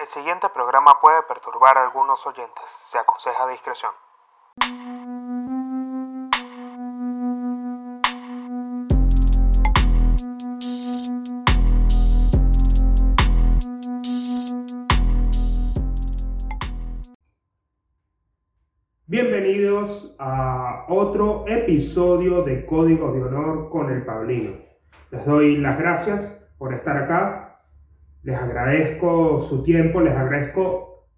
El siguiente programa puede perturbar a algunos oyentes. Se aconseja discreción. Bienvenidos a otro episodio de Códigos de Honor con el Pablino. Les doy las gracias por estar acá. Les agradezco su tiempo, les agradezco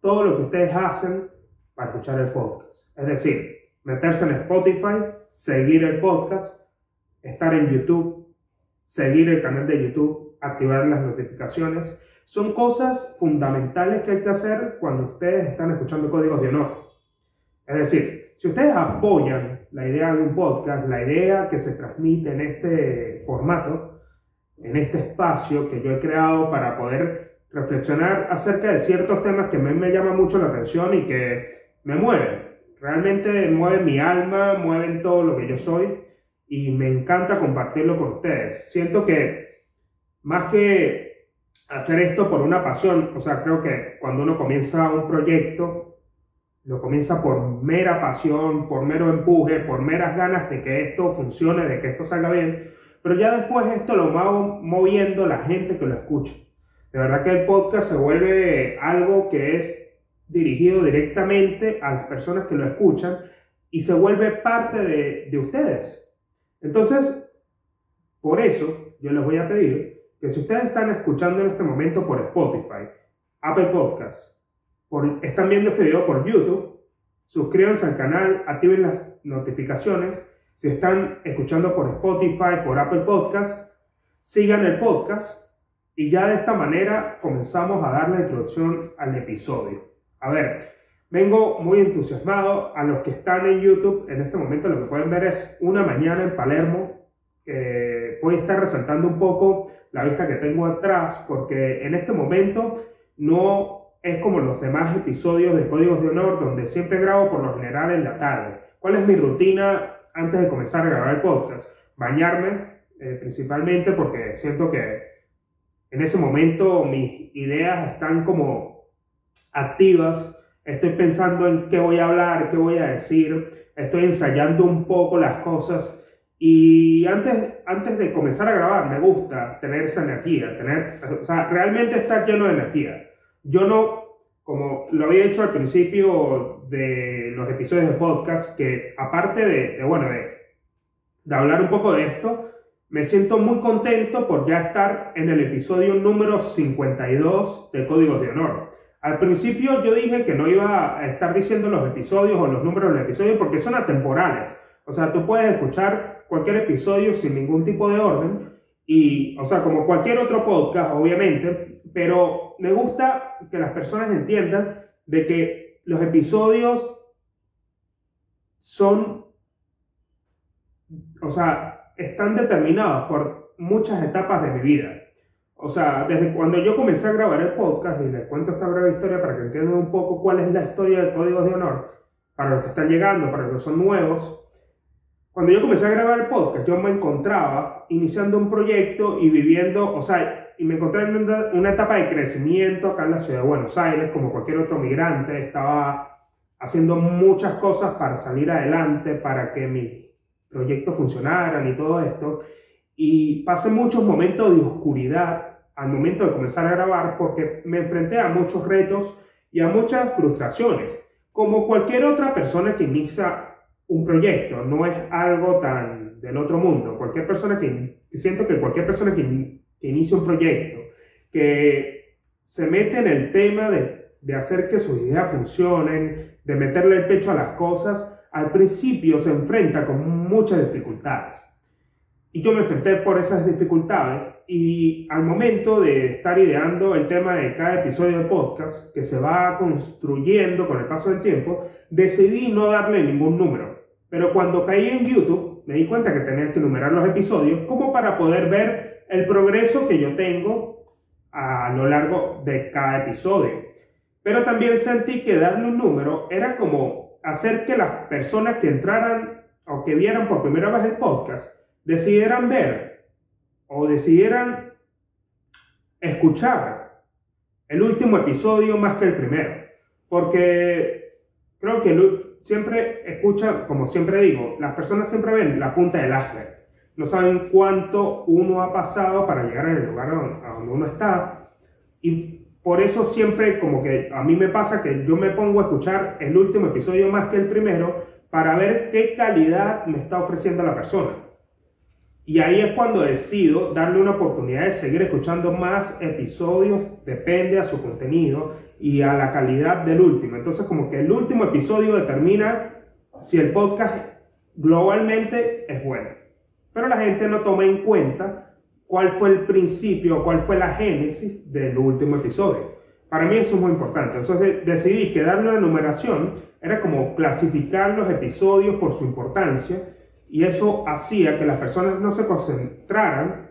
todo lo que ustedes hacen para escuchar el podcast. Es decir, meterse en Spotify, seguir el podcast, estar en YouTube, seguir el canal de YouTube, activar las notificaciones. Son cosas fundamentales que hay que hacer cuando ustedes están escuchando Códigos de Honor. Es decir, si ustedes apoyan la idea de un podcast, la idea que se transmite en este formato, en este espacio que yo he creado para poder reflexionar acerca de ciertos temas que a mí me llaman mucho la atención y que me mueven. Realmente mueven mi alma, mueven todo lo que yo soy y me encanta compartirlo con ustedes. Siento que más que hacer esto por una pasión, o sea, creo que cuando uno comienza un proyecto, lo comienza por mera pasión, por mero empuje, por meras ganas de que esto funcione, de que esto salga bien, pero ya después esto lo va moviendo la gente que lo escucha. De verdad que el podcast se vuelve algo que es dirigido directamente a las personas que lo escuchan y se vuelve parte de, de ustedes. Entonces, por eso yo les voy a pedir que si ustedes están escuchando en este momento por Spotify, Apple Podcasts, están viendo este video por YouTube, suscríbanse al canal, activen las notificaciones. Si están escuchando por Spotify, por Apple Podcast, sigan el podcast y ya de esta manera comenzamos a dar la introducción al episodio. A ver, vengo muy entusiasmado. A los que están en YouTube, en este momento lo que pueden ver es una mañana en Palermo. voy a estar resaltando un poco la vista que tengo atrás porque en este momento no es como los demás episodios de Códigos de Honor, donde siempre grabo por lo general en la tarde. ¿Cuál es mi rutina antes de comenzar a grabar el podcast? Bañarme, eh, principalmente porque siento que en ese momento mis ideas están como activas. Estoy pensando en qué voy a hablar, qué voy a decir. Estoy ensayando un poco las cosas. Y antes, antes de comenzar a grabar, me gusta tener esa energía, tener, o sea, realmente estar lleno de energía. Yo no, como lo había dicho al principio de los episodios de podcast, que aparte de, bueno, de, de hablar un poco de esto, me siento muy contento por ya estar en el episodio número 52 de Códigos de Honor. Al principio yo dije que no iba a estar diciendo los episodios o los números de los episodios porque son atemporales. O sea, tú puedes escuchar cualquier episodio sin ningún tipo de orden y, o sea, como cualquier otro podcast, obviamente, pero me gusta que las personas entiendan de que los episodios son, o sea, están determinados por muchas etapas de mi vida. O sea, desde cuando yo comencé a grabar el podcast, y les cuento esta breve historia para que entiendan un poco cuál es la historia del Código de Honor, para los que están llegando, para los que son nuevos, cuando yo comencé a grabar el podcast, yo me encontraba iniciando un proyecto y viviendo, o sea, y me encontré en una, etapa de crecimiento acá en la ciudad de Buenos Aires, como cualquier otro migrante, estaba haciendo muchas cosas para salir adelante, para que mis proyectos funcionaran y todo esto. Y pasé muchos momentos de oscuridad al momento de comenzar a grabar porque me enfrenté a muchos retos y a muchas frustraciones, como cualquier otra persona que inicia un proyecto, no es algo tan del otro mundo. Cualquier persona que, siento que cualquier persona que, que, inicia un proyecto, que se mete en el tema de, de hacer que sus ideas funcionen, de meterle el pecho a las cosas, al principio se enfrenta con muchas dificultades. Y yo me enfrenté por esas dificultades y al momento de estar ideando el tema de cada episodio de podcast, que se va construyendo con el paso del tiempo, decidí no darle ningún número. Pero cuando caí en YouTube, me di cuenta que tenía que numerar los episodios como para poder ver el progreso que yo tengo a lo largo de cada episodio. Pero también sentí que darle un número era como hacer que las personas que entraran o que vieran por primera vez el podcast decidieran ver o decidieran escuchar el último episodio más que el primero, porque creo que siempre escucha, como siempre digo, las personas siempre ven la punta del iceberg, no saben cuánto uno ha pasado para llegar al lugar a donde uno está, y por eso siempre como que a mí me pasa que yo me pongo a escuchar el último episodio más que el primero para ver qué calidad me está ofreciendo la persona. Y ahí es cuando decido darle una oportunidad de seguir escuchando más episodios, depende a su contenido y a la calidad del último. Entonces como que el último episodio determina si el podcast globalmente es bueno. Pero la gente no toma en cuenta cuál fue el principio, cuál fue la génesis del último episodio. Para mí eso es muy importante. Entonces decidí que darle una numeración era como clasificar los episodios por su importancia y eso hacía que las personas no se concentraran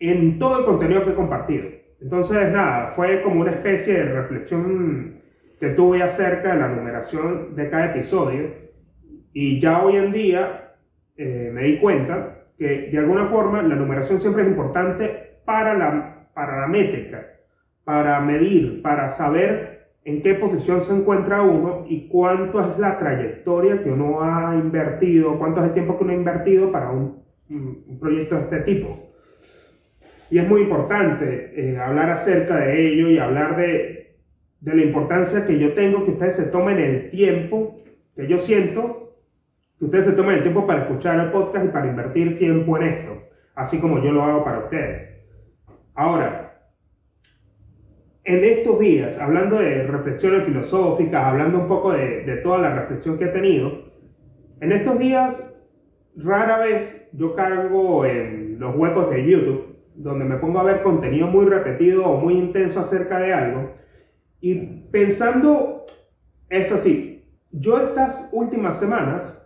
en todo el contenido que he compartido. Entonces, nada, fue como una especie de reflexión que tuve acerca de la numeración de cada episodio y ya hoy en día eh, me di cuenta que de alguna forma la numeración siempre es importante para la, para la métrica, para medir, para saber en qué posición se encuentra uno y cuánto es la trayectoria que uno ha invertido, cuánto es el tiempo que uno ha invertido para un, proyecto de este tipo. Y es muy importante eh, hablar acerca de ello y hablar de, de la importancia que yo tengo que ustedes se tomen el tiempo, que yo siento, que ustedes se tomen el tiempo para escuchar el podcast y para invertir tiempo en esto, así como yo lo hago para ustedes. Ahora, en estos días, hablando de reflexiones filosóficas, hablando un poco de, de, toda la reflexión que he tenido, en estos días rara vez yo cargo en los huecos de YouTube, donde me pongo a ver contenido muy repetido o muy intenso acerca de algo, y pensando, es así, yo estas últimas semanas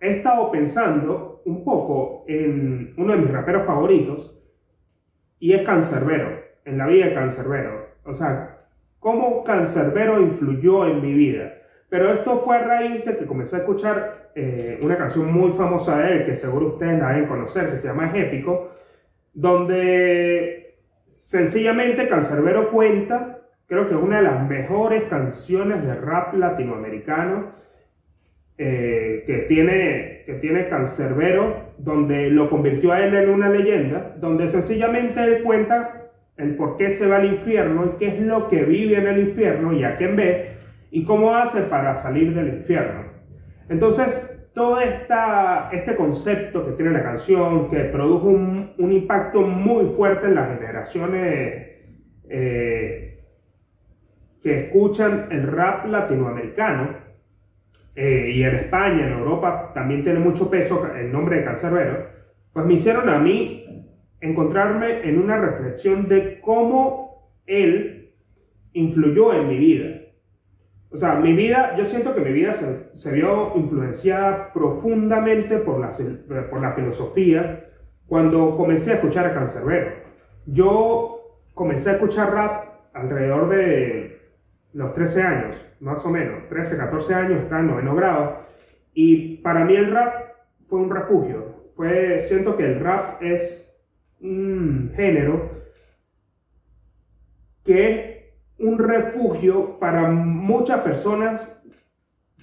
he estado pensando un poco en uno de mis raperos favoritos, y es Cancerbero en la vida de Cancerbero. O sea, cómo Cancerbero influyó en mi vida. Pero esto fue a raíz de que comencé a escuchar eh, una canción muy famosa de él, que seguro ustedes la deben conocer, que se llama Es Épico, donde sencillamente Cancerbero cuenta, creo que es una de las mejores canciones de rap latinoamericano eh, que, tiene, que tiene Cancerbero, donde lo convirtió a él en una leyenda, donde sencillamente cuenta el por qué se va al infierno qué es lo que vive en el infierno y a quién ve y cómo hace para salir del infierno. Entonces, todo esta, este concepto que tiene la canción, que produjo un, un impacto muy fuerte en las generaciones eh, que escuchan el rap latinoamericano, eh, y en España, en Europa, también tiene mucho peso el nombre de Cancerbero, pues me hicieron a mí encontrarme en una reflexión de cómo él influyó en mi vida. O sea, mi vida, yo siento que mi vida se, vio influenciada profundamente por la, por la filosofía cuando comencé a escuchar a Cancerbero. Yo comencé a escuchar rap alrededor de los 13 años, más o menos, 13, 14 años, está en noveno grado, y para mí el rap fue un refugio. Fue, siento que el rap es un género que es un refugio para muchas personas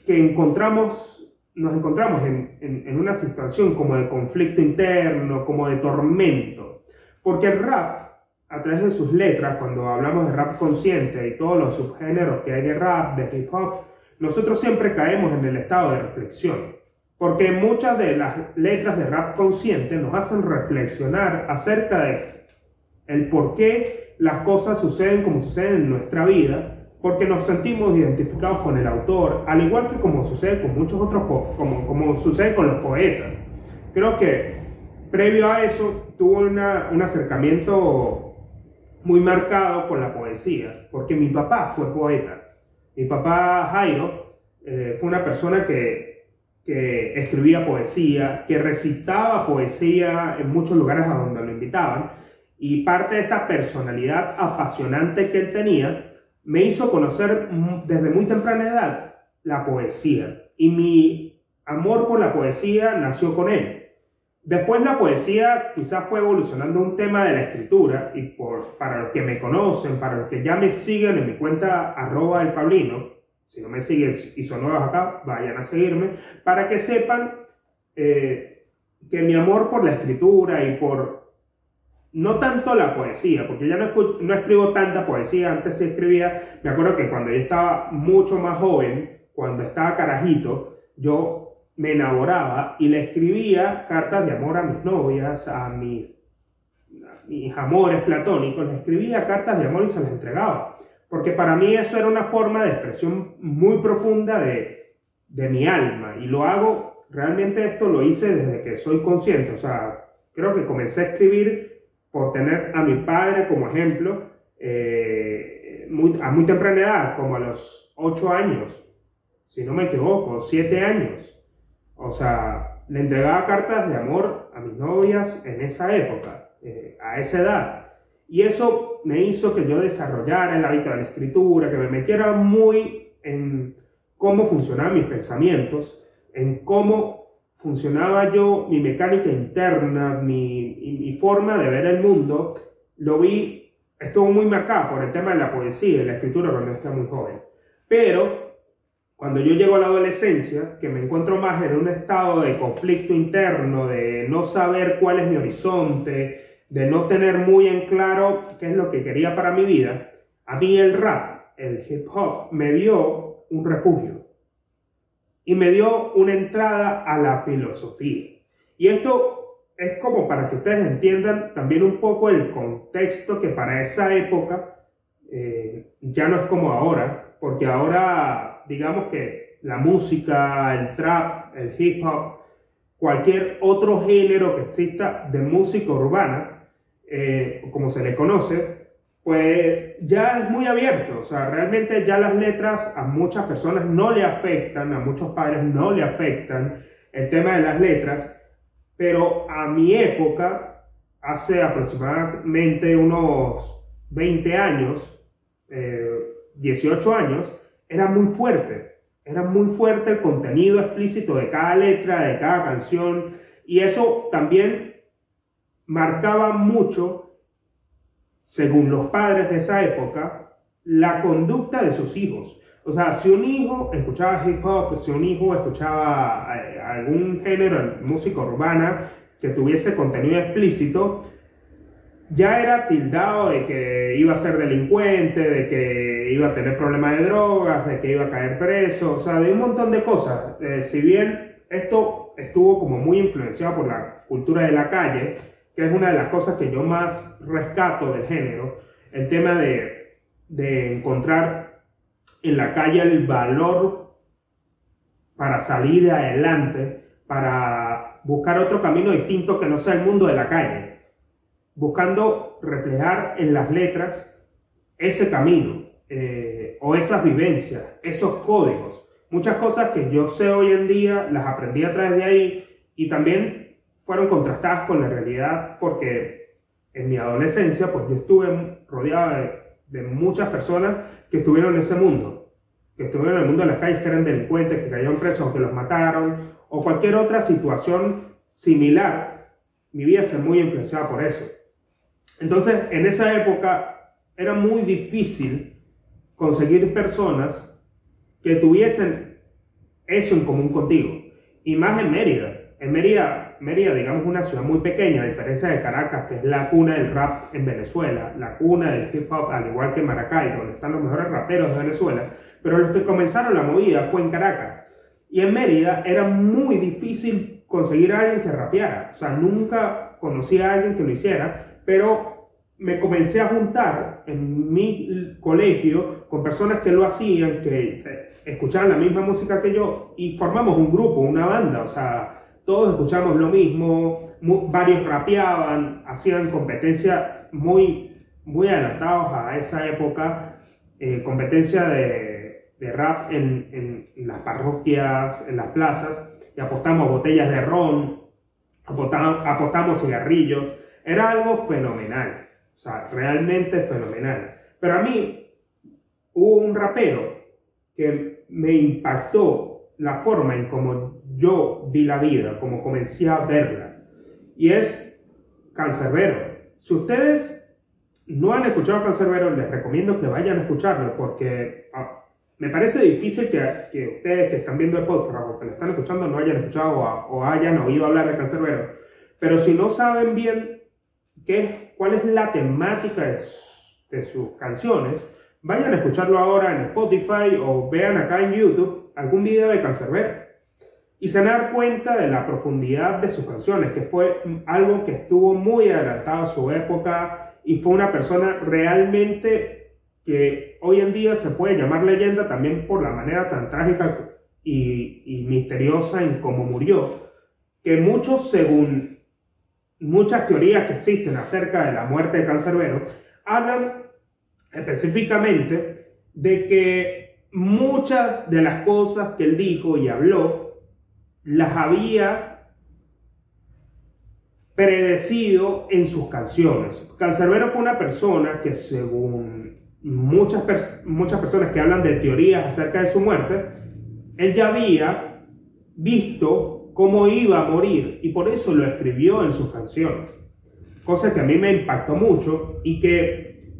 que encontramos, nos encontramos en, en, una situación como de conflicto interno, como de tormento. Porque el rap, a través de sus letras, cuando hablamos de rap consciente y todos los subgéneros que hay de rap, de hip hop, nosotros siempre caemos en el estado de reflexión. Porque muchas de las letras de rap consciente nos hacen reflexionar acerca de el por qué las cosas suceden como suceden en nuestra vida, porque nos sentimos identificados con el autor, al igual que como sucede con muchos otros, como, como sucede con los poetas. Creo que previo a eso tuvo una, un acercamiento muy marcado con la poesía, porque mi papá fue poeta. Mi papá Jairo eh, fue una persona que que escribía poesía, que recitaba poesía en muchos lugares a donde lo invitaban, y parte de esta personalidad apasionante que él tenía me hizo conocer desde muy temprana edad la poesía. Y mi amor por la poesía nació con él. Después la poesía quizás fue evolucionando un tema de la escritura y por, para los que me conocen, para los que ya me siguen en mi cuenta arroba el Pablino, si no me siguen y son nuevos acá, vayan a seguirme, para que sepan eh, que mi amor por la escritura y por, no tanto la poesía, porque ya no, no escribo tanta poesía, antes sí escribía, me acuerdo que cuando yo estaba mucho más joven, cuando estaba carajito, yo me enamoraba y le escribía cartas de amor a mis novias, a mis, amores platónicos, le escribía cartas de amor y se las entregaba. Porque para mí eso era una forma de expresión muy profunda de, de mi alma. Y lo hago, realmente esto lo hice desde que soy consciente. O sea, creo que comencé a escribir por tener a mi padre como ejemplo eh, a muy temprana edad, como a los 8 años, si no me equivoco, 7 años. O sea, le entregaba cartas de amor a mis novias en esa época, eh, a esa edad. Y eso me hizo que yo desarrollara el hábito de la escritura, que me metiera muy en cómo funcionaban mis pensamientos, en cómo funcionaba yo, mi mecánica interna, mi, mi forma de ver el mundo. Lo vi, estuvo muy marcado por el tema de la poesía y la escritura cuando estaba muy joven. Pero cuando yo llego a la adolescencia, que me encuentro más en un estado de conflicto interno, de no saber cuál es mi horizonte, de no tener muy en claro qué es lo que quería para mi vida, a mí el rap, el hip hop, me dio un refugio y me dio una entrada a la filosofía. Y esto es como para que ustedes entiendan también un poco el contexto que para esa época eh, ya no es como ahora, porque ahora digamos que la música, el trap, el hip hop, cualquier otro género que exista de música urbana, eh, como se le conoce, pues ya es muy abierto. O sea, realmente ya las letras a muchas personas no le afectan, a muchos padres no le afectan el tema de las letras, pero a mi época, hace aproximadamente unos 20 años, 18 eh, años, era muy fuerte. Era muy fuerte el contenido explícito de cada letra, de cada canción. Y eso también marcaba mucho, según los padres de esa época, la conducta de sus hijos. O sea, si un hijo escuchaba hip hop, si un hijo escuchaba eh, algún género música urbana que tuviese contenido explícito, ya era tildado de que iba a ser delincuente, de que iba a tener problemas de drogas, de que iba a caer preso, o sea, de un montón de cosas. Eh, si bien esto estuvo como muy influenciado por la cultura de la calle, que es una de las cosas que yo más rescato del género, el tema de, de encontrar en la calle el valor para salir adelante, para buscar otro camino distinto que no sea el mundo de la calle buscando reflejar en las letras ese camino eh, o esas vivencias, esos códigos. Muchas cosas que yo sé hoy en día las aprendí a través de ahí y también fueron contrastadas con la realidad porque en mi adolescencia pues yo estuve rodeado de, muchas personas que estuvieron en ese mundo, que estuvieron en el mundo de las calles, que eran delincuentes, que cayeron presos que los mataron o cualquier otra situación similar. Mi vida se muy influenciada por eso. Entonces, en esa época era muy difícil conseguir personas que tuviesen eso en común contigo. Y más en Mérida. En Mérida, Mérida, digamos, una ciudad muy pequeña, a diferencia de Caracas, que es la cuna del rap en Venezuela, la cuna del hip hop, al igual que Maracay, donde están los mejores raperos de Venezuela. Pero los que comenzaron la movida fue en Caracas. Y en Mérida era muy difícil conseguir a alguien que rapeara. O sea, nunca conocí a alguien que lo hiciera pero me comencé a juntar en mi colegio con personas que lo hacían, que escuchaban la misma música que yo y formamos un grupo, una banda, o sea, todos escuchamos lo mismo, varios rapeaban, hacían competencia muy, muy adelantados a esa época, eh, competencia de, de rap en, en, las parroquias, en las plazas, y apostamos botellas de ron, apostamos, apostamos cigarrillos, era algo fenomenal, o sea, realmente fenomenal. Pero a mí hubo un rapero que me impactó la forma en cómo yo vi la vida, como comencé a verla. y es Cancerbero. Si ustedes no han escuchado Cancerbero, les recomiendo que vayan a escucharlo porque ah, me parece difícil que, que, ustedes que están viendo el podcast o que lo están escuchando no hayan escuchado o, hayan oído hablar de Cancerbero. Pero si no saben bien qué, cuál es la temática de, de sus canciones, vayan a escucharlo ahora en Spotify o vean acá en YouTube algún video de Cancerbero y se dar cuenta de la profundidad de sus canciones, que fue algo que estuvo muy adelantado a su época y fue una persona realmente que hoy en día se puede llamar leyenda también por la manera tan trágica y, y misteriosa en cómo murió, que muchos, según muchas teorías que existen acerca de la muerte de Cancerbero, hablan específicamente de que muchas de las cosas que él dijo y habló las había predecido en sus canciones. Cancerbero fue una persona que según muchas, muchas personas que hablan de teorías acerca de su muerte, él ya había visto cómo iba a morir y por eso lo escribió en sus canciones. Cosa que a mí me impactó mucho y que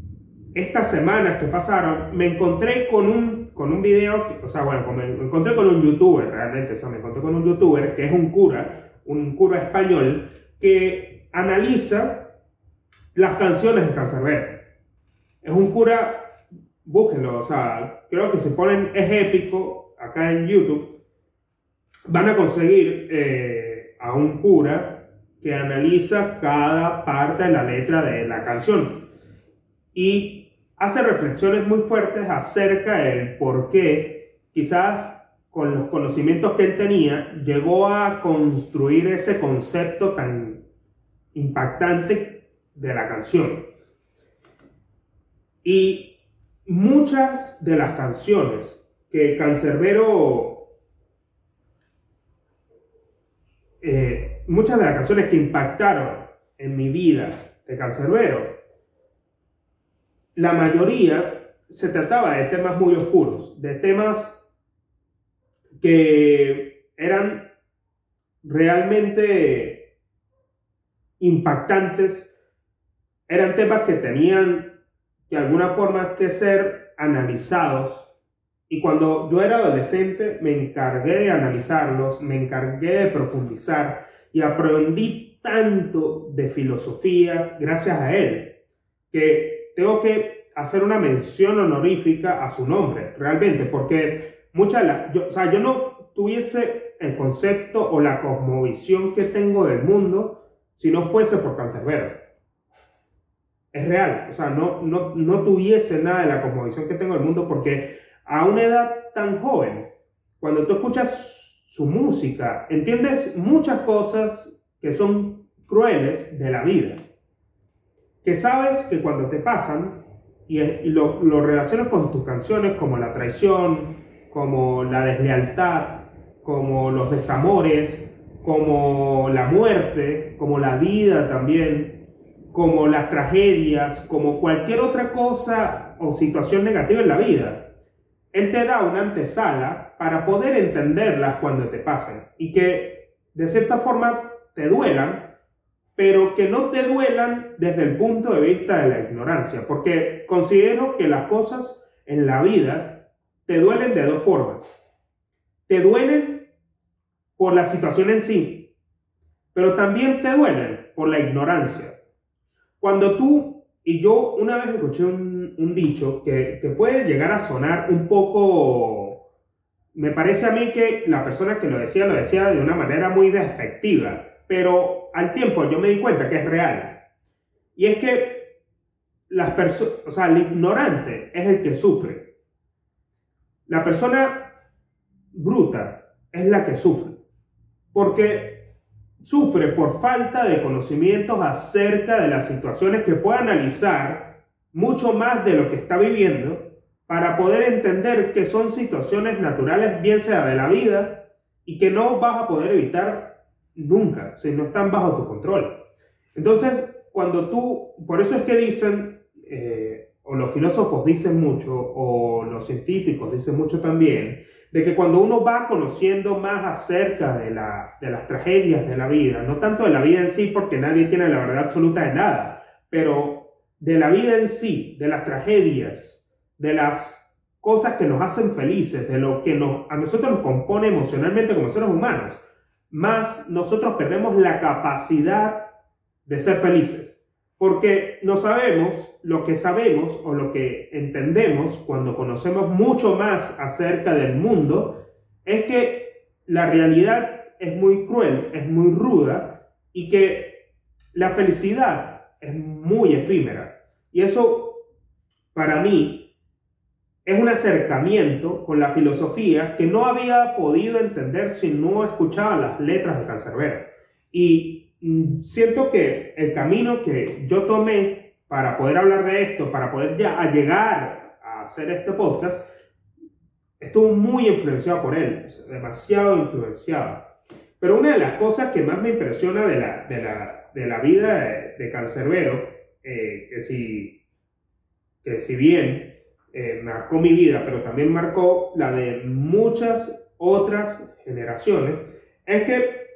estas semanas que pasaron me encontré con un con un video, o sea, bueno, me encontré con un youtuber, realmente, o sea, me encontré con un youtuber que es un cura, un cura español, que analiza las canciones de Cancerbero. Es un cura, búsquenlo, o sea, creo que si ponen es épico acá en YouTube, van a conseguir eh, a un cura que analiza cada parte de la letra de la canción. Y hace reflexiones muy fuertes acerca del por qué quizás con los conocimientos que él tenía llegó a construir ese concepto tan impactante de la canción. Y muchas de las canciones que Cancerbero, eh, muchas de las canciones que impactaron en mi vida de Cancerbero, la mayoría se trataba de temas muy oscuros, de temas que eran realmente impactantes, eran temas que tenían de alguna forma que ser analizados. Y cuando yo era adolescente me encargué de analizarlos, me encargué de profundizar y aprendí tanto de filosofía gracias a él, que tengo que hacer una mención honorífica a su nombre, realmente, porque muchas de yo, o sea, yo no tuviese el concepto o la cosmovisión que tengo del mundo si no fuese por Cancerbero. Es real, o sea, no, no, no tuviese nada de la cosmovisión que tengo del mundo porque a una edad tan joven, cuando tú escuchas su música, entiendes muchas cosas que son crueles de la vida que sabes que cuando te pasan y, lo, lo relacionas con tus canciones como la traición, como la deslealtad, como los desamores, como la muerte, como la vida también, como las tragedias, como cualquier otra cosa o situación negativa en la vida. Él te da una antesala para poder entenderlas cuando te pasen y que de cierta forma te duelan, pero que no te duelan desde el punto de vista de la ignorancia, porque considero que las cosas en la vida te duelen de dos formas. Te duelen por la situación en sí, pero también te duelen por la ignorancia. Cuando tú, y yo una vez escuché un, dicho que, que puede llegar a sonar un poco, me parece a mí que la persona que lo decía lo decía de una manera muy despectiva, pero al tiempo yo me di cuenta que es real. Y es que las personas, o sea, el ignorante es el que sufre. La persona bruta es la que sufre. Porque sufre por falta de conocimientos acerca de las situaciones que puede analizar mucho más de lo que está viviendo para poder entender que son situaciones naturales, bien sea de la vida, y que no vas a poder evitar nunca, si no están bajo tu control. Entonces, cuando tú, por eso es que dicen, eh, o los filósofos dicen mucho, o los científicos dicen mucho también, de que cuando uno va conociendo más acerca de, la, de las tragedias de la vida, no tanto de la vida en sí, porque nadie tiene la verdad absoluta de nada, pero de la vida en sí, de las tragedias, de las cosas que nos hacen felices, de lo que a nosotros nos compone emocionalmente como seres humanos, más nosotros perdemos la capacidad de ser felices. Porque no sabemos lo que sabemos o lo que entendemos cuando conocemos mucho más acerca del mundo, es que la realidad es muy cruel, es muy ruda y que la felicidad es muy efímera. Y eso, para mí, es un acercamiento con la filosofía que no había podido entender si no escuchaba las letras de Cancerbero. Y Mm, siento que el camino que yo tomé para poder hablar de esto, para poder ya llegar a hacer este podcast, estuvo muy influenciado por él, demasiado influenciado. Pero una de las cosas que más me impresiona de la, de la, de la vida de, de Cancerbero, eh, que, si, que si bien eh, marcó mi vida, pero también marcó la de muchas otras generaciones, es que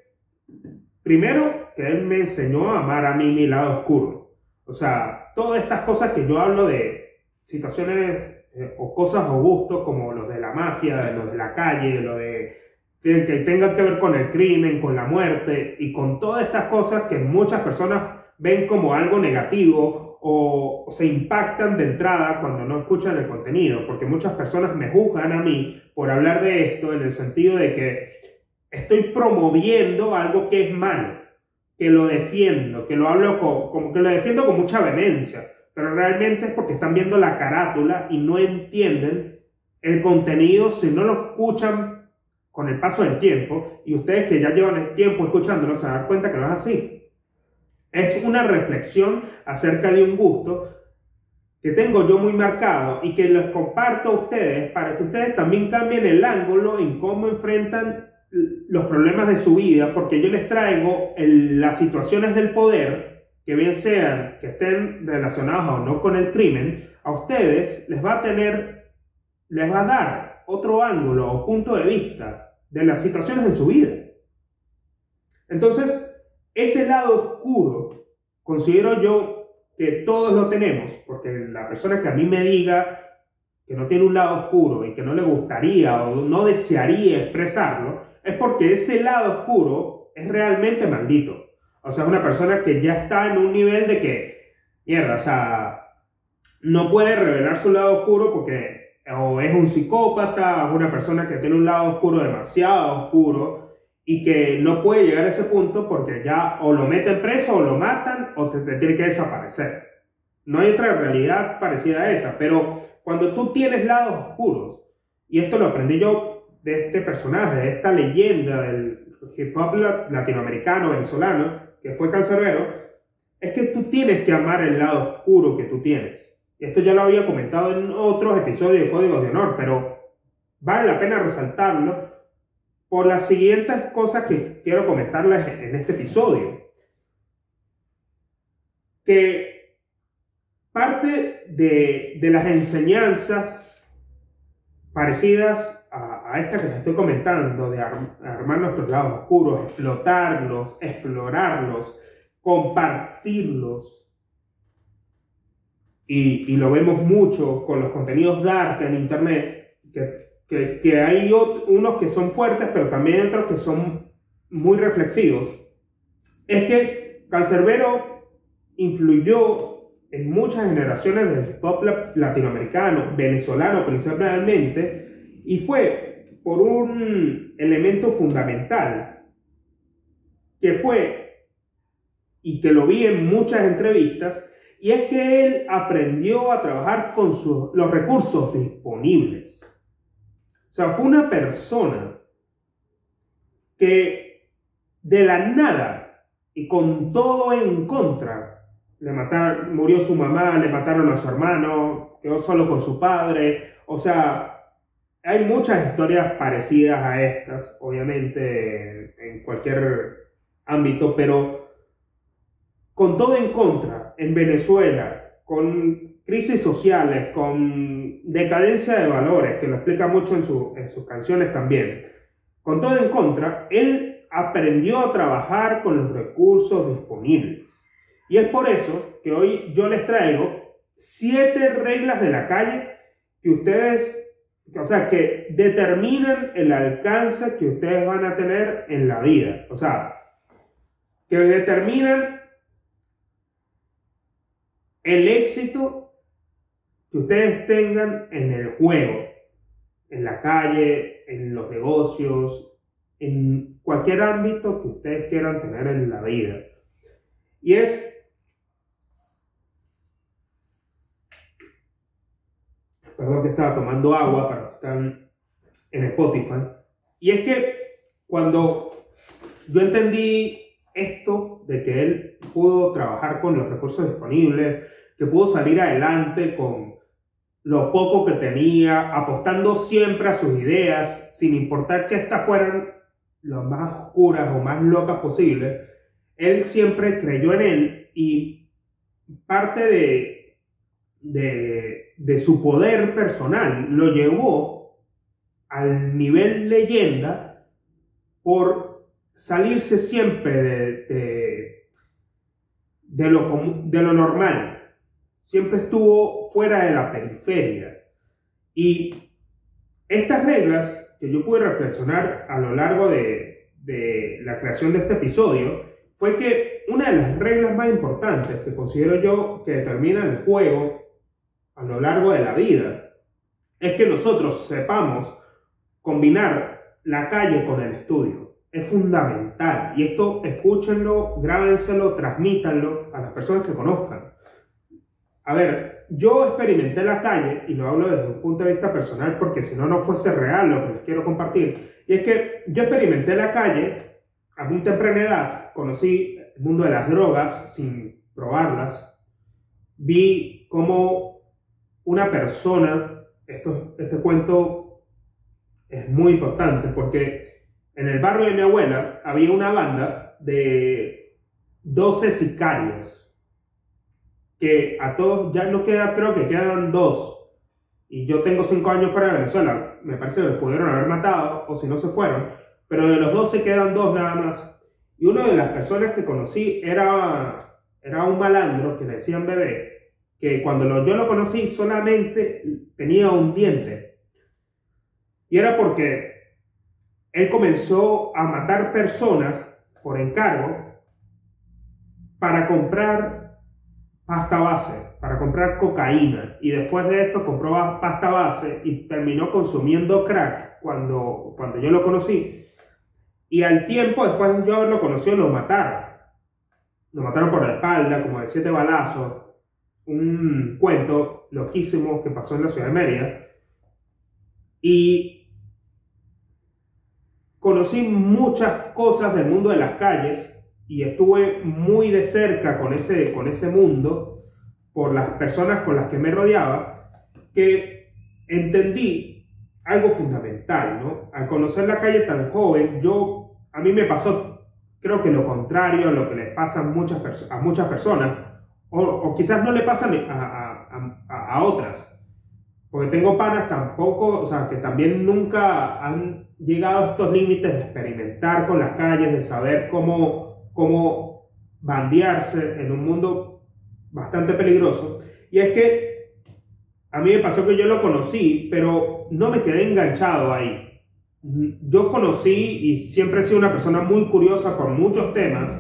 primero que él me enseñó a amar a mí mi lado oscuro. O sea, todas estas cosas que yo hablo de situaciones eh, o cosas o gustos como los de la mafia, de los de la calle, lo de que, tengan que ver con el crimen, con la muerte y con todas estas cosas que muchas personas ven como algo negativo o, se impactan de entrada cuando no escuchan el contenido, porque muchas personas me juzgan a mí por hablar de esto en el sentido de que estoy promoviendo algo que es malo que lo defiendo, que lo hablo como que lo defiendo con mucha vehemencia, pero realmente es porque están viendo la carátula y no entienden el contenido si no lo escuchan con el paso del tiempo y ustedes que ya llevan el tiempo escuchándolo se dan cuenta que no es así. Es una reflexión acerca de un gusto que tengo yo muy marcado y que les comparto a ustedes para que ustedes también cambien el ángulo en cómo enfrentan los problemas de su vida, porque yo les traigo las situaciones del poder, que bien sean que estén relacionadas o no con el crimen, a ustedes les va a tener, les va a dar otro ángulo o punto de vista de las situaciones en su vida. Entonces, ese lado oscuro, considero yo que todos lo tenemos, porque la persona que a mí me diga que no tiene un lado oscuro y que no le gustaría o no desearía expresarlo, es porque ese lado oscuro es realmente maldito. O sea, es una persona que ya está en un nivel de que, mierda, o sea, no puede revelar su lado oscuro porque o es un psicópata, o una persona que tiene un lado oscuro demasiado oscuro y que no puede llegar a ese punto porque ya o lo meten preso o lo matan o te, te tiene que desaparecer. No hay otra realidad parecida a esa, pero cuando tú tienes lados oscuros, y esto lo aprendí yo de este personaje, de esta leyenda del hip hop latinoamericano, venezolano, que fue cancerbero, es que tú tienes que amar el lado oscuro que tú tienes. Esto ya lo había comentado en otros episodios de Códigos de Honor, pero vale la pena resaltarlo por las siguientes cosas que quiero comentarles en este episodio. Que parte de, de las enseñanzas parecidas a, esta que les estoy comentando, de armar nuestros lados oscuros, explotarlos, explorarlos, compartirlos. Y, lo vemos mucho con los contenidos dark en Internet, que, que, hay unos que son fuertes, pero también otros que son muy reflexivos. Es que Cancerbero influyó en muchas generaciones del pop latinoamericano, venezolano principalmente, y fue por un elemento fundamental, que fue, y que lo vi en muchas entrevistas, y es que él aprendió a trabajar con los recursos disponibles. O sea, fue una persona que de la nada y con todo en contra, le mataron, murió su mamá, le mataron a su hermano, quedó solo con su padre, o sea, hay muchas historias parecidas a estas, obviamente, en cualquier ámbito, pero con todo en contra, en Venezuela, con crisis sociales, con decadencia de valores, que lo explica mucho en, en sus canciones también, con todo en contra, él aprendió a trabajar con los recursos disponibles. Y es por eso que hoy yo les traigo siete reglas de la calle que ustedes o sea, que determinan el alcance que ustedes van a tener en la vida. O sea, que determinan el éxito que ustedes tengan en el juego, en la calle, en los negocios, en cualquier ámbito que ustedes quieran tener en la vida. Y es perdón que estaba tomando agua para que están en Spotify. Y es que cuando yo entendí esto de que él pudo trabajar con los recursos disponibles, que pudo salir adelante con lo poco que tenía, apostando siempre a sus ideas, sin importar que éstas fueran lo más oscuras o más locas posibles, él siempre creyó en él y parte de, de su poder personal lo llevó al nivel leyenda por salirse siempre de, de, lo, de lo normal. Siempre estuvo fuera de la periferia. Y estas reglas que yo pude reflexionar a lo largo de, la creación de este episodio fue que una de las reglas más importantes que considero yo que determinan el juego a lo largo de la vida es que nosotros sepamos combinar la calle con el estudio. Es fundamental. Y esto escúchenlo, grábenselo, transmítanlo a las personas que conozcan. A ver, yo experimenté la calle, y lo hablo desde un punto de vista personal porque si no, no fuese real lo que les quiero compartir. Y es que yo experimenté la calle a muy temprana edad, conocí el mundo de las drogas sin probarlas, vi cómo una persona, esto, este cuento es muy importante porque en el barrio de mi abuela había una banda de 12 sicarios que a todos ya no queda, creo que quedan dos. Y yo tengo cinco años fuera de Venezuela. Me parece que los pudieron haber matado o si no se fueron. Pero de los 12 quedan dos nada más. Y una de las personas que conocí era, era un malandro que le decían bebé que cuando yo lo conocí solamente tenía un diente. Y era porque él comenzó a matar personas por encargo para comprar pasta base, para comprar cocaína. Y después de esto compró pasta base y terminó consumiendo crack cuando, cuando yo lo conocí. Y al tiempo, después de yo haberlo conocido, lo mataron. Lo mataron por la espalda, como de siete balazos un cuento loquísimo que pasó en la ciudad de Mérida y conocí muchas cosas del mundo de las calles y estuve muy de cerca con ese, con ese mundo por las personas con las que me rodeaba que entendí algo fundamental, ¿no? Al conocer la calle tan joven, yo, a mí me pasó, creo que lo contrario a lo que les pasa a muchas, a muchas personas, o, quizás no le pasan a, a, a, otras. Porque tengo panas tampoco, o sea, que también nunca han llegado a estos límites de experimentar con las calles, de saber cómo, cómo bandearse en un mundo bastante peligroso. Y es que a mí me pasó que yo lo conocí, pero no me quedé enganchado ahí. Yo conocí y siempre he sido una persona muy curiosa por muchos temas.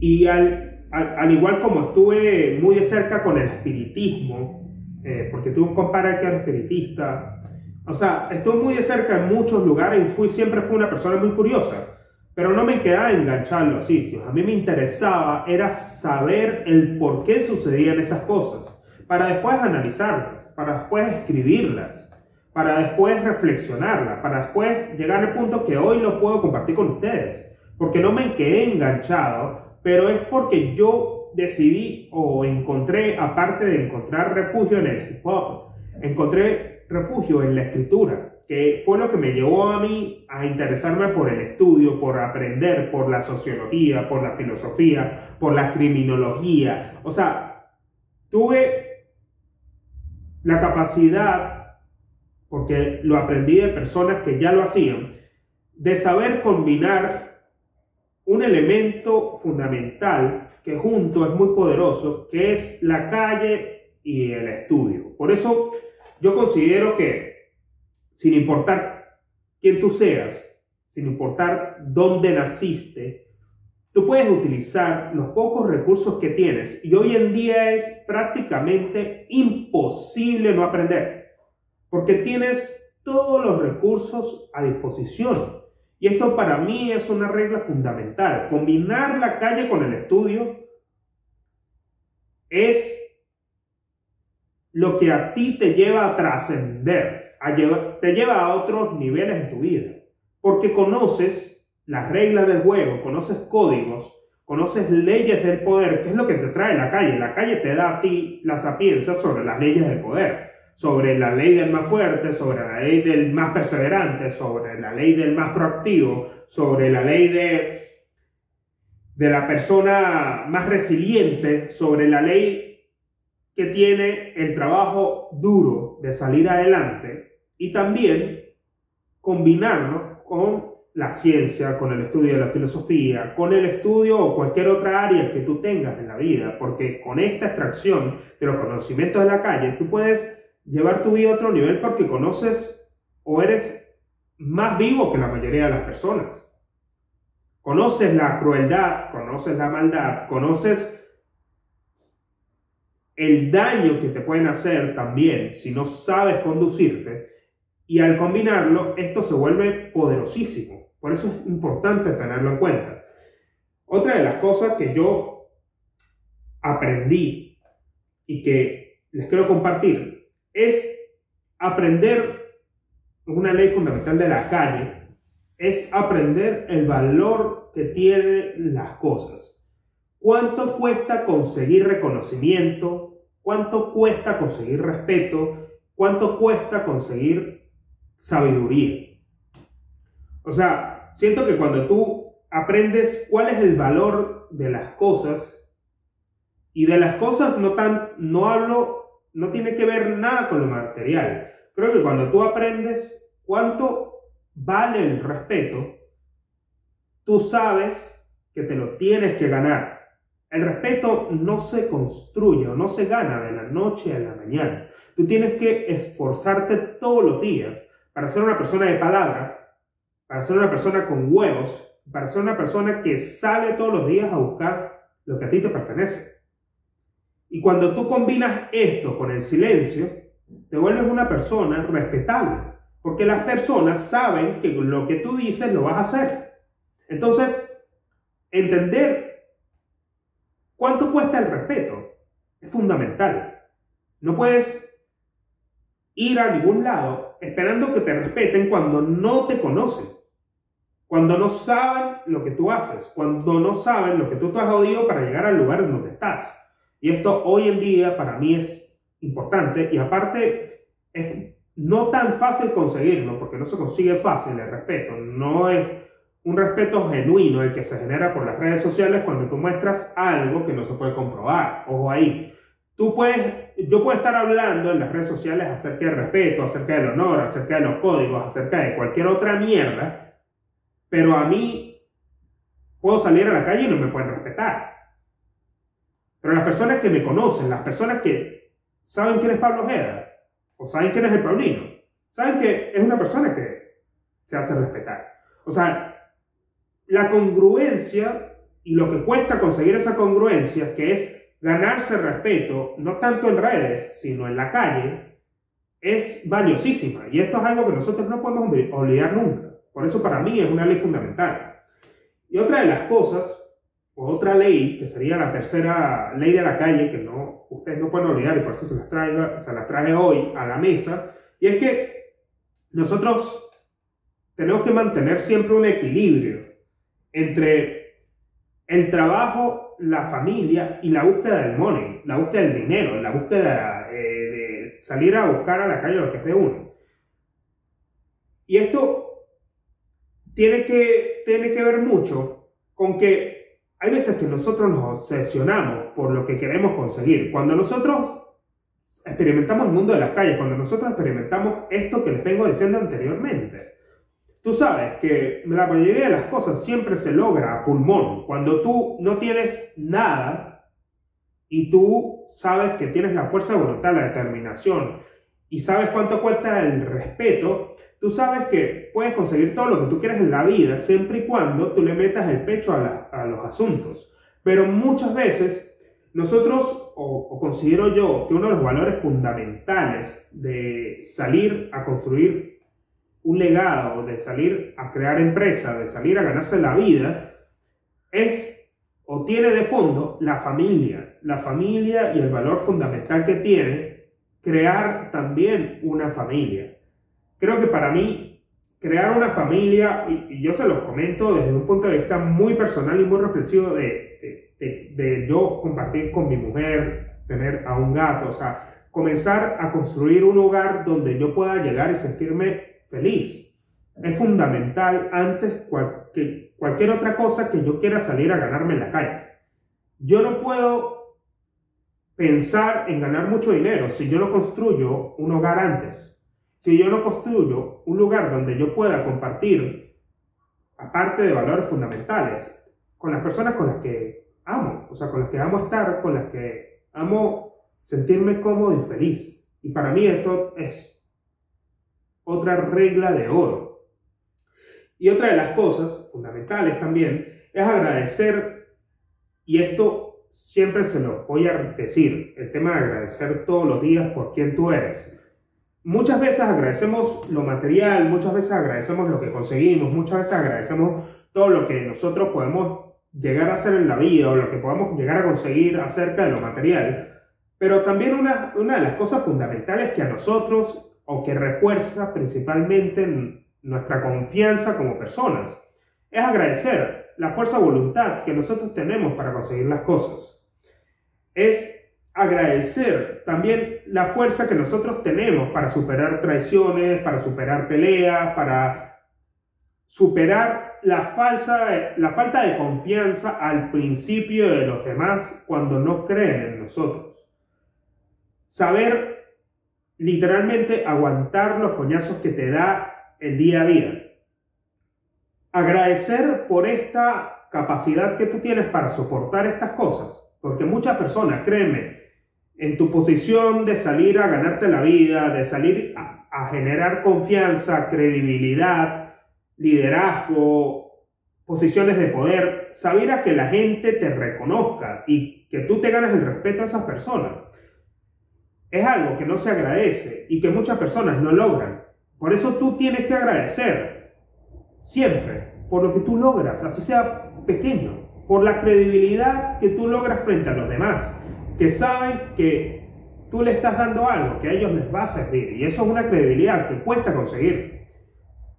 Y al al, igual como estuve muy de cerca con el espiritismo, eh, porque tuve un compadre que era espiritista, o sea, estuve muy de cerca en muchos lugares y fui, siempre fui una persona muy curiosa, pero no me quedaba enganchado en los sitios. A mí me interesaba era saber el por qué sucedían esas cosas, para después analizarlas, para después escribirlas, para después reflexionarlas, para después llegar al punto que hoy lo puedo compartir con ustedes, porque no me quedé enganchado pero es porque yo decidí o encontré, aparte de encontrar refugio en el hip hop, encontré refugio en la escritura, que fue lo que me llevó a mí a interesarme por el estudio, por aprender, por la sociología, por la filosofía, por la criminología. O sea, tuve la capacidad, porque lo aprendí de personas que ya lo hacían, de saber combinar un elemento fundamental que junto es muy poderoso, que es la calle y el estudio. Por eso yo considero que, sin importar quién tú seas, sin importar dónde naciste, tú puedes utilizar los pocos recursos que tienes y hoy en día es prácticamente imposible no aprender, porque tienes todos los recursos a disposición. Y esto para mí es una regla fundamental. Combinar la calle con el estudio es lo que a ti te lleva a trascender, te lleva a otros niveles en tu vida, porque conoces las reglas del juego, conoces códigos, conoces leyes del poder, que es lo que te trae la calle. La calle te da a ti la sapiencia sobre las leyes del poder, sobre la ley del más fuerte, sobre la ley del más perseverante, sobre la ley del más proactivo, sobre la ley de de la persona más resiliente sobre la ley que tiene el trabajo duro de salir adelante y también combinarlo con la ciencia, con el estudio de la filosofía, con el estudio o cualquier otra área que tú tengas en la vida, porque con esta extracción de los conocimientos de la calle, tú puedes llevar tu vida a otro nivel porque conoces o eres más vivo que la mayoría de las personas. Conoces la crueldad, conoces la maldad, conoces el daño que te pueden hacer también si no sabes conducirte. Y al combinarlo, esto se vuelve poderosísimo. Por eso es importante tenerlo en cuenta. Otra de las cosas que yo aprendí y que les quiero compartir es aprender una ley fundamental de la calle es aprender el valor que tienen las cosas. ¿Cuánto cuesta conseguir reconocimiento? ¿Cuánto cuesta conseguir respeto? ¿Cuánto cuesta conseguir sabiduría? O sea, siento que cuando tú aprendes cuál es el valor de las cosas, y de las cosas no tan, no hablo, no tiene que ver nada con lo material. Creo que cuando tú aprendes cuánto vale el respeto, tú sabes que te lo tienes que ganar. El respeto no se construye o no se gana de la noche a la mañana. Tú tienes que esforzarte todos los días para ser una persona de palabra, para ser una persona con huevos, para ser una persona que sale todos los días a buscar lo que a ti te pertenece. Y cuando tú combinas esto con el silencio, te vuelves una persona respetable. Porque las personas saben que lo que tú dices lo vas a hacer. Entonces, entender cuánto cuesta el respeto es fundamental. No puedes ir a ningún lado esperando que te respeten cuando no te conocen, cuando no saben lo que tú haces, cuando no saben lo que tú te has oído para llegar al lugar donde estás. Y esto hoy en día para mí es importante y aparte es no tan fácil conseguirlo, porque no se consigue fácil el respeto, no es un respeto genuino el que se genera por las redes sociales cuando tú muestras algo que no se puede comprobar. Ojo ahí. Tú puedes, yo puedo estar hablando en las redes sociales acerca del respeto, acerca del honor, acerca de los códigos, acerca de cualquier otra mierda, pero a mí puedo salir a la calle y no me pueden respetar. Pero las personas que me conocen, las personas que saben quién es Pablo Ojeda, o saben quién es el Paulino, saben que es una persona que se hace respetar. O sea, la congruencia y lo que cuesta conseguir esa congruencia, que es ganarse respeto, no tanto en redes, sino en la calle, es valiosísima. Y esto es algo que nosotros no podemos olvidar nunca. Por eso para mí es una ley fundamental. Y otra de las cosas, otra ley, que sería la tercera ley de la calle, que no, ustedes no pueden olvidar y por eso se las, traigo, se las traje hoy a la mesa, y es que nosotros tenemos que mantener siempre un equilibrio entre el trabajo, la familia y la búsqueda del money, la búsqueda del dinero, la búsqueda eh, de salir a buscar a la calle lo que es de uno. Y esto tiene que, tiene que ver mucho con que hay veces que nosotros nos obsesionamos por lo que queremos conseguir. Cuando nosotros experimentamos el mundo de las calles, cuando nosotros experimentamos esto que les vengo diciendo anteriormente. Tú sabes que la mayoría de las cosas siempre se logra a pulmón. Cuando tú no tienes nada y tú sabes que tienes la fuerza de voluntad, la determinación y sabes cuánto cuesta el respeto, tú sabes que puedes conseguir todo lo que tú quieres en la vida siempre y cuando tú le metas el pecho a, a los asuntos. Pero muchas veces nosotros, o, considero yo, que uno de los valores fundamentales de salir a construir un legado, de salir a crear empresa, de salir a ganarse la vida, es o tiene de fondo la familia, la familia y el valor fundamental que tiene crear también una familia. Creo que para mí, crear una familia, y yo se los comento desde un punto de vista muy personal y muy reflexivo de de, yo compartir con mi mujer, tener a un gato, o sea, comenzar a construir un hogar donde yo pueda llegar y sentirme feliz. Es fundamental antes que cualquier otra cosa que yo quiera salir a ganarme en la calle. Yo no puedo pensar en ganar mucho dinero si yo no construyo un hogar antes. Si yo no construyo un lugar donde yo pueda compartir, aparte de valores fundamentales, con las personas con las que amo, o sea, con las que amo estar, con las que amo sentirme cómodo y feliz. Y para mí esto es otra regla de oro. Y otra de las cosas fundamentales también es agradecer, y esto siempre se lo voy a decir, el tema de agradecer todos los días por quien tú eres. Muchas veces agradecemos lo material, muchas veces agradecemos lo que conseguimos, muchas veces agradecemos todo lo que nosotros podemos llegar a hacer en la vida o lo que podamos llegar a conseguir acerca de lo material, pero también una, una de las cosas fundamentales que a nosotros o que refuerza principalmente nuestra confianza como personas es agradecer la fuerza de voluntad que nosotros tenemos para conseguir las cosas. Es agradecer también la fuerza que nosotros tenemos para superar traiciones, para superar peleas, para superar la, falsa, la falta de confianza al principio de los demás cuando no creen en nosotros. Saber literalmente aguantar los coñazos que te da el día a día. Agradecer por esta capacidad que tú tienes para soportar estas cosas. Porque muchas personas, créeme, en tu posición de salir a ganarte la vida, de salir a, generar confianza, credibilidad, liderazgo, posiciones de poder, saber a que la gente te reconozca y que tú te ganes el respeto a esas personas. Es algo que no se agradece y que muchas personas no logran. Por eso tú tienes que agradecer siempre por lo que tú logras, así sea pequeño, por la credibilidad que tú logras frente a los demás, que saben que tú le estás dando algo que a ellos les va a servir y eso es una credibilidad que cuesta conseguir.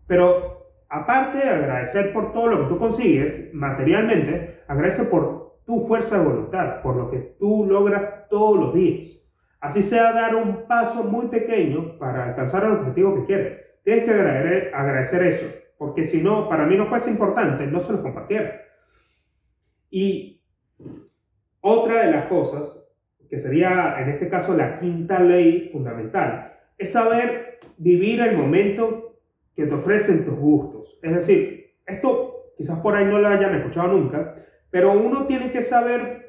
Pero aparte de agradecer por todo lo que tú consigues materialmente, agradece por tu fuerza de voluntad, por lo que tú logras todos los días. Así sea dar un paso muy pequeño para alcanzar el objetivo que quieres. Tienes que agradecer, eso, porque si no, para mí no fuese importante, no se lo compartiera. Y otra de las cosas, que sería en este caso la quinta ley fundamental, es saber vivir el momento que te ofrecen tus gustos. Es decir, esto quizás por ahí no lo hayan escuchado nunca, pero uno tiene que saber,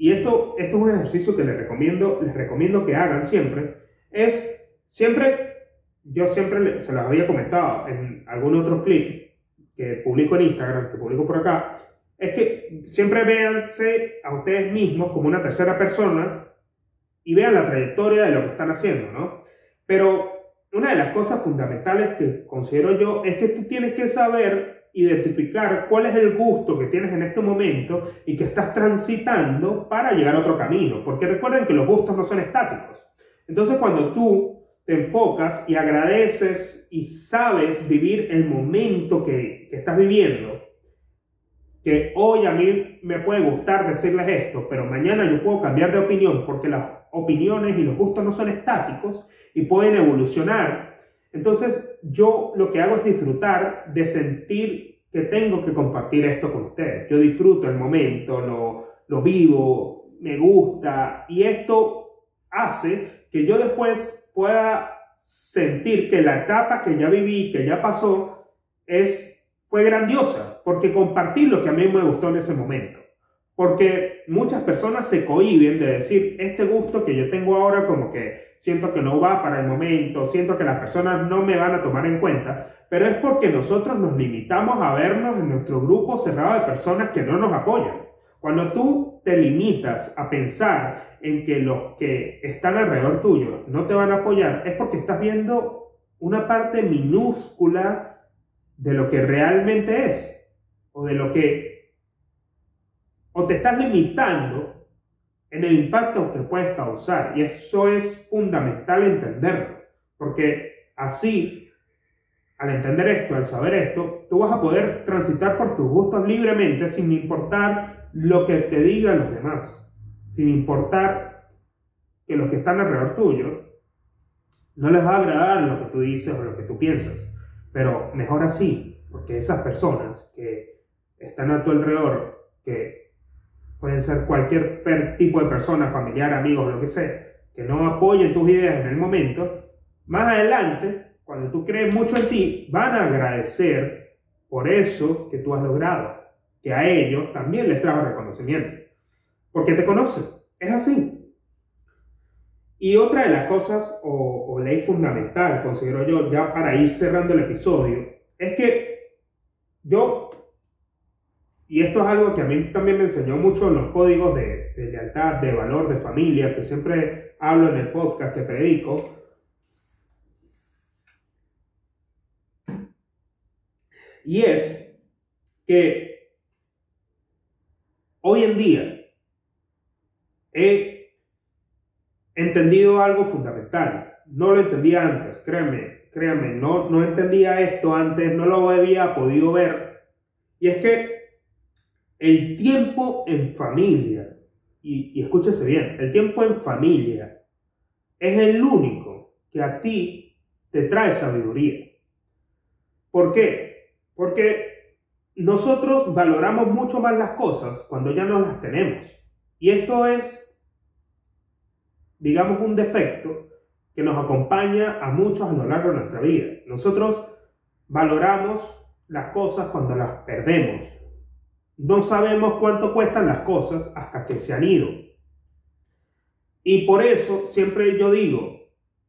y esto, esto es un ejercicio que les recomiendo, les recomiendo que hagan siempre, es siempre, yo siempre se los había comentado en algún otro clip que publico en Instagram, que publico por acá, es que siempre véanse a ustedes mismos como una tercera persona y vean la trayectoria de lo que están haciendo, ¿no? Pero una de las cosas fundamentales que considero yo es que tú tienes que saber identificar cuál es el gusto que tienes en este momento y que estás transitando para llegar a otro camino. Porque recuerden que los gustos no son estáticos. Entonces cuando tú te enfocas y agradeces y sabes vivir el momento que, que estás viviendo, que hoy a mí me puede gustar decirles esto, pero mañana yo puedo cambiar de opinión porque las opiniones y los gustos no son estáticos y pueden evolucionar. Entonces yo lo que hago es disfrutar de sentir que tengo que compartir esto con ustedes. Yo disfruto el momento, lo, lo vivo, me gusta y esto hace que yo después pueda sentir que la etapa que ya viví, que ya pasó, es, fue grandiosa, porque compartí lo que a mí me gustó en ese momento. Porque muchas personas se cohiben de decir, este gusto que yo tengo ahora como que siento que no va para el momento, siento que las personas no me van a tomar en cuenta, pero es porque nosotros nos limitamos a vernos en nuestro grupo cerrado de personas que no nos apoyan. Cuando tú te limitas a pensar en que los que están alrededor tuyo no te van a apoyar, es porque estás viendo una parte minúscula de lo que realmente es, o de lo que o te estás limitando en el impacto que puedes causar. Y eso es fundamental entenderlo, porque así, al entender esto, al saber esto, tú vas a poder transitar por tus gustos libremente sin importar lo que te digan los demás, sin importar que los que están alrededor tuyo no les va a agradar lo que tú dices o lo que tú piensas. Pero mejor así, porque esas personas que están a tu alrededor, que pueden ser cualquier tipo de persona, familiar, amigos, lo que sea, que no apoyen tus ideas en el momento, más adelante, cuando tú crees mucho en ti, van a agradecer por eso que tú has logrado, que a ellos también les trajo reconocimiento, porque te conocen, es así. Y otra de las cosas, o, o ley fundamental, considero yo, ya para ir cerrando el episodio, es que yo y esto es algo que a mí también me enseñó mucho en los códigos de, lealtad, de valor, de familia, que siempre hablo en el podcast que predico. Y es que hoy en día he entendido algo fundamental. No lo entendía antes, créanme, créanme, no, no entendía esto antes, no lo había podido ver. Y es que el tiempo en familia, y, escúchese bien, el tiempo en familia es el único que a ti te trae sabiduría. ¿Por qué? Porque nosotros valoramos mucho más las cosas cuando ya no las tenemos. Y esto es, digamos, un defecto que nos acompaña a muchos a lo largo de nuestra vida. Nosotros valoramos las cosas cuando las perdemos, no sabemos cuánto cuestan las cosas hasta que se han ido. Y por eso siempre yo digo,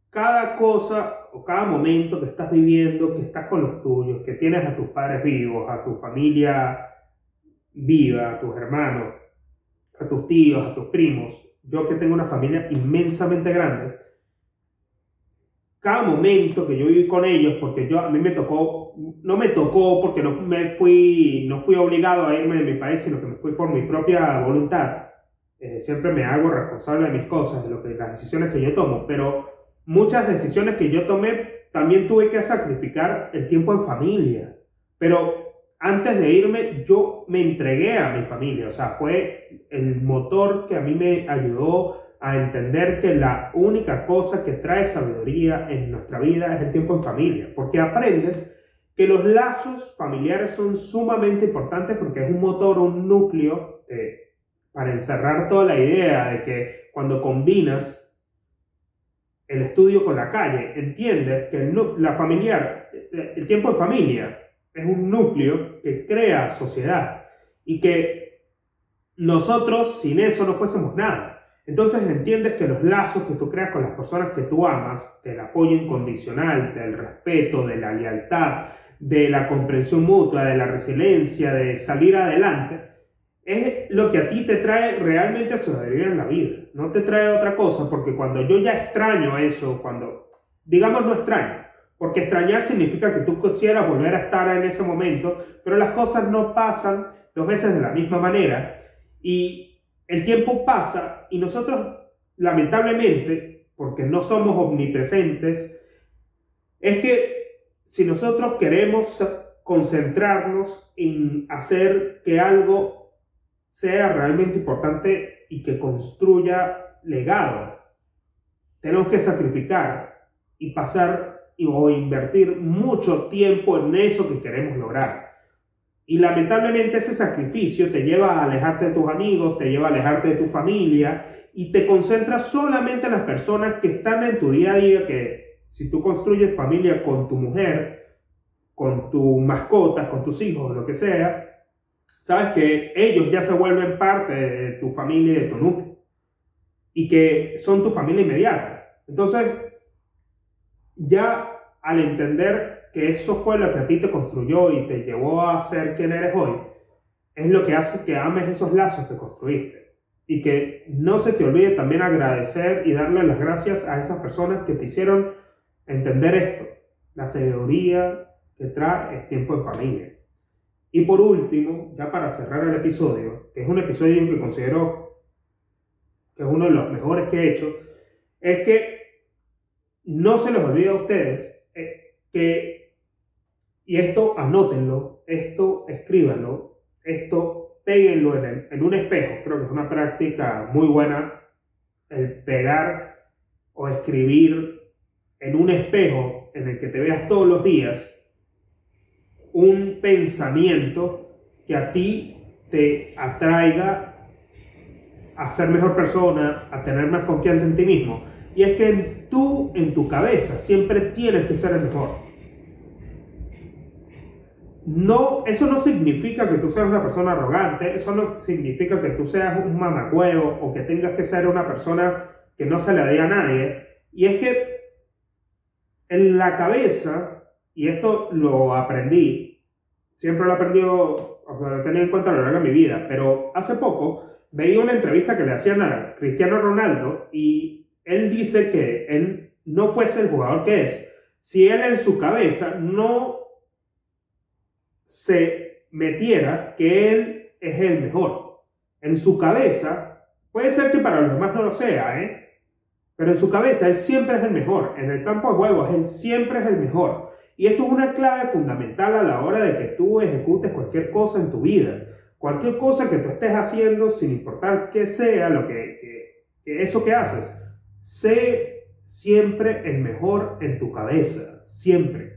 cada cosa o cada momento que estás viviendo, que estás con los tuyos, que tienes a tus padres vivos, a tu familia viva, a tus hermanos, a tus tíos, a tus primos, yo que tengo una familia inmensamente grande, cada momento que yo viví con ellos, porque yo a mí me tocó, no me tocó porque no me fui, no fui obligado a irme de mi país, sino que me fui por mi propia voluntad. Eh, siempre me hago responsable de mis cosas, de lo que, las decisiones que yo tomo, pero muchas decisiones que yo tomé también tuve que sacrificar el tiempo en familia. Pero antes de irme, yo me entregué a mi familia, o sea, fue el motor que a mí me ayudó a entender que la única cosa que trae sabiduría en nuestra vida es el tiempo en familia, porque aprendes que los lazos familiares son sumamente importantes porque es un motor, un núcleo para encerrar toda la idea de que cuando combinas el estudio con la calle, entiendes que el, la familiar, el tiempo en familia es un núcleo que crea sociedad y que nosotros sin eso no fuésemos nada. Entonces entiendes que los lazos que tú creas con las personas que tú amas, del apoyo incondicional, del respeto, de la lealtad, de la comprensión mutua, de la resiliencia, de salir adelante, es lo que a ti te trae realmente sabiduría en la vida. No te trae otra cosa, porque cuando yo ya extraño eso, cuando, digamos, no extraño, porque extrañar significa que tú quisieras volver a estar en ese momento, pero las cosas no pasan dos veces de la misma manera. Y el tiempo pasa y nosotros, lamentablemente, porque no somos omnipresentes, es que si nosotros queremos concentrarnos en hacer que algo sea realmente importante y que construya legado, tenemos que sacrificar y pasar o invertir mucho tiempo en eso que queremos lograr. Y lamentablemente ese sacrificio te lleva a alejarte de tus amigos, te lleva a alejarte de tu familia y te concentras solamente en las personas que están en tu día a día, que si tú construyes familia con tu mujer, con tu mascota, con tus hijos, lo que sea, sabes que ellos ya se vuelven parte de tu familia y de tu núcleo y que son tu familia inmediata. Entonces, ya al entender que eso fue lo que a ti te construyó y te llevó a ser quien eres hoy, es lo que hace que ames esos lazos que construiste. Y que no se te olvide también agradecer y darle las gracias a esas personas que te hicieron entender esto, la sabiduría que trae el tiempo en familia. Y por último, ya para cerrar el episodio, que es un episodio que considero que es uno de los mejores que he hecho, es que no se les olvide a ustedes eh, que, y esto anótenlo, esto escríbanlo, esto péguenlo en, en un espejo, creo que es una práctica muy buena el pegar o escribir en un espejo en el que te veas todos los días un pensamiento que a ti te atraiga a ser mejor persona, a tener más confianza en ti mismo. Y es que tú, en tu cabeza, siempre tienes que ser el mejor. No, eso no significa que tú seas una persona arrogante, eso no significa que tú seas un mamacuevo o que tengas que ser una persona que no se le dé a nadie. Y es que en la cabeza y esto lo aprendí, siempre lo he aprendido, o sea, lo he tenido en cuenta a lo largo de mi vida, pero hace poco veía una entrevista que le hacían a Cristiano Ronaldo y él dice que él no fuese el jugador que es si él en su cabeza no se metiera que él es el mejor. En su cabeza, puede ser que para los demás no lo sea, ¿eh? Pero en su cabeza él siempre es el mejor. En el campo de juegos él siempre es el mejor. Y esto es una clave fundamental a la hora de que tú ejecutes cualquier cosa en tu vida. Cualquier cosa que tú estés haciendo, sin importar qué sea lo que, eso que haces, sé siempre el mejor en tu cabeza. Siempre.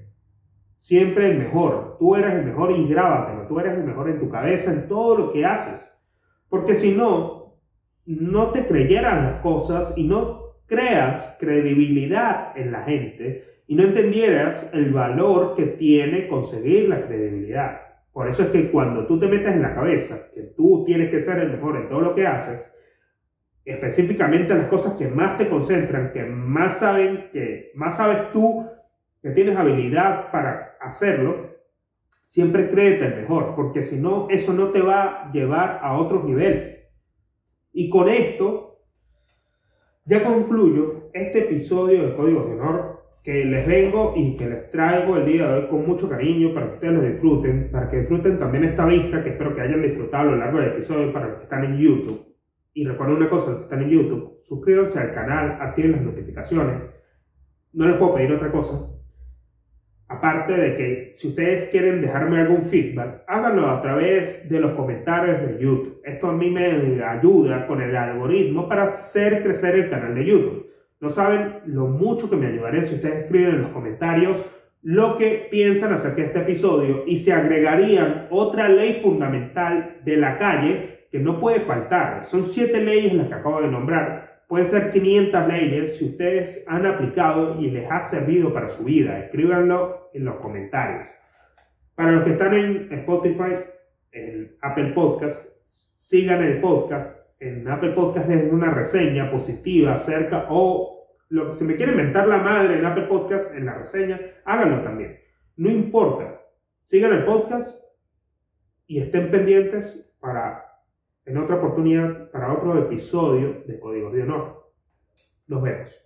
Siempre el mejor. Tú eres el mejor y grábatelo. Tú eres el mejor en tu cabeza, en todo lo que haces. Porque si no, no te creyeran las cosas y no creas credibilidad en la gente y no entendieras el valor que tiene conseguir la credibilidad. Por eso es que cuando tú te metes en la cabeza que tú tienes que ser el mejor en todo lo que haces, específicamente las cosas que más te concentran, que más saben, que más sabes tú que tienes habilidad para hacerlo, siempre créete el mejor, porque si no, eso no te va a llevar a otros niveles. Y con esto, ya concluyo este episodio de Códigos de Honor que les vengo y que les traigo el día de hoy con mucho cariño para que ustedes lo disfruten, para que disfruten también esta vista que espero que hayan disfrutado a lo largo del episodio para los que están en YouTube. Y recuerden una cosa, los que están en YouTube, suscríbanse al canal, activen las notificaciones. No les puedo pedir otra cosa. Aparte de que si ustedes quieren dejarme algún feedback, háganlo a través de los comentarios de YouTube. Esto a mí me ayuda con el algoritmo para hacer crecer el canal de YouTube. No saben lo mucho que me ayudaría si ustedes escriben en los comentarios lo que piensan acerca de este episodio y se agregarían otra ley fundamental de la calle que no puede faltar. Son siete leyes las que acabo de nombrar. Pueden ser 500 leyes si ustedes han aplicado y les ha servido para su vida. Escríbanlo en los comentarios. Para los que están en Spotify, en Apple Podcast, sigan el podcast. En Apple Podcast dejen una reseña positiva acerca o lo, si me quieren mentar la madre en Apple Podcast, en la reseña, háganlo también. No importa. Sigan el podcast y estén pendientes para, en otra oportunidad para otro episodio de Códigos de Honor. Nos vemos.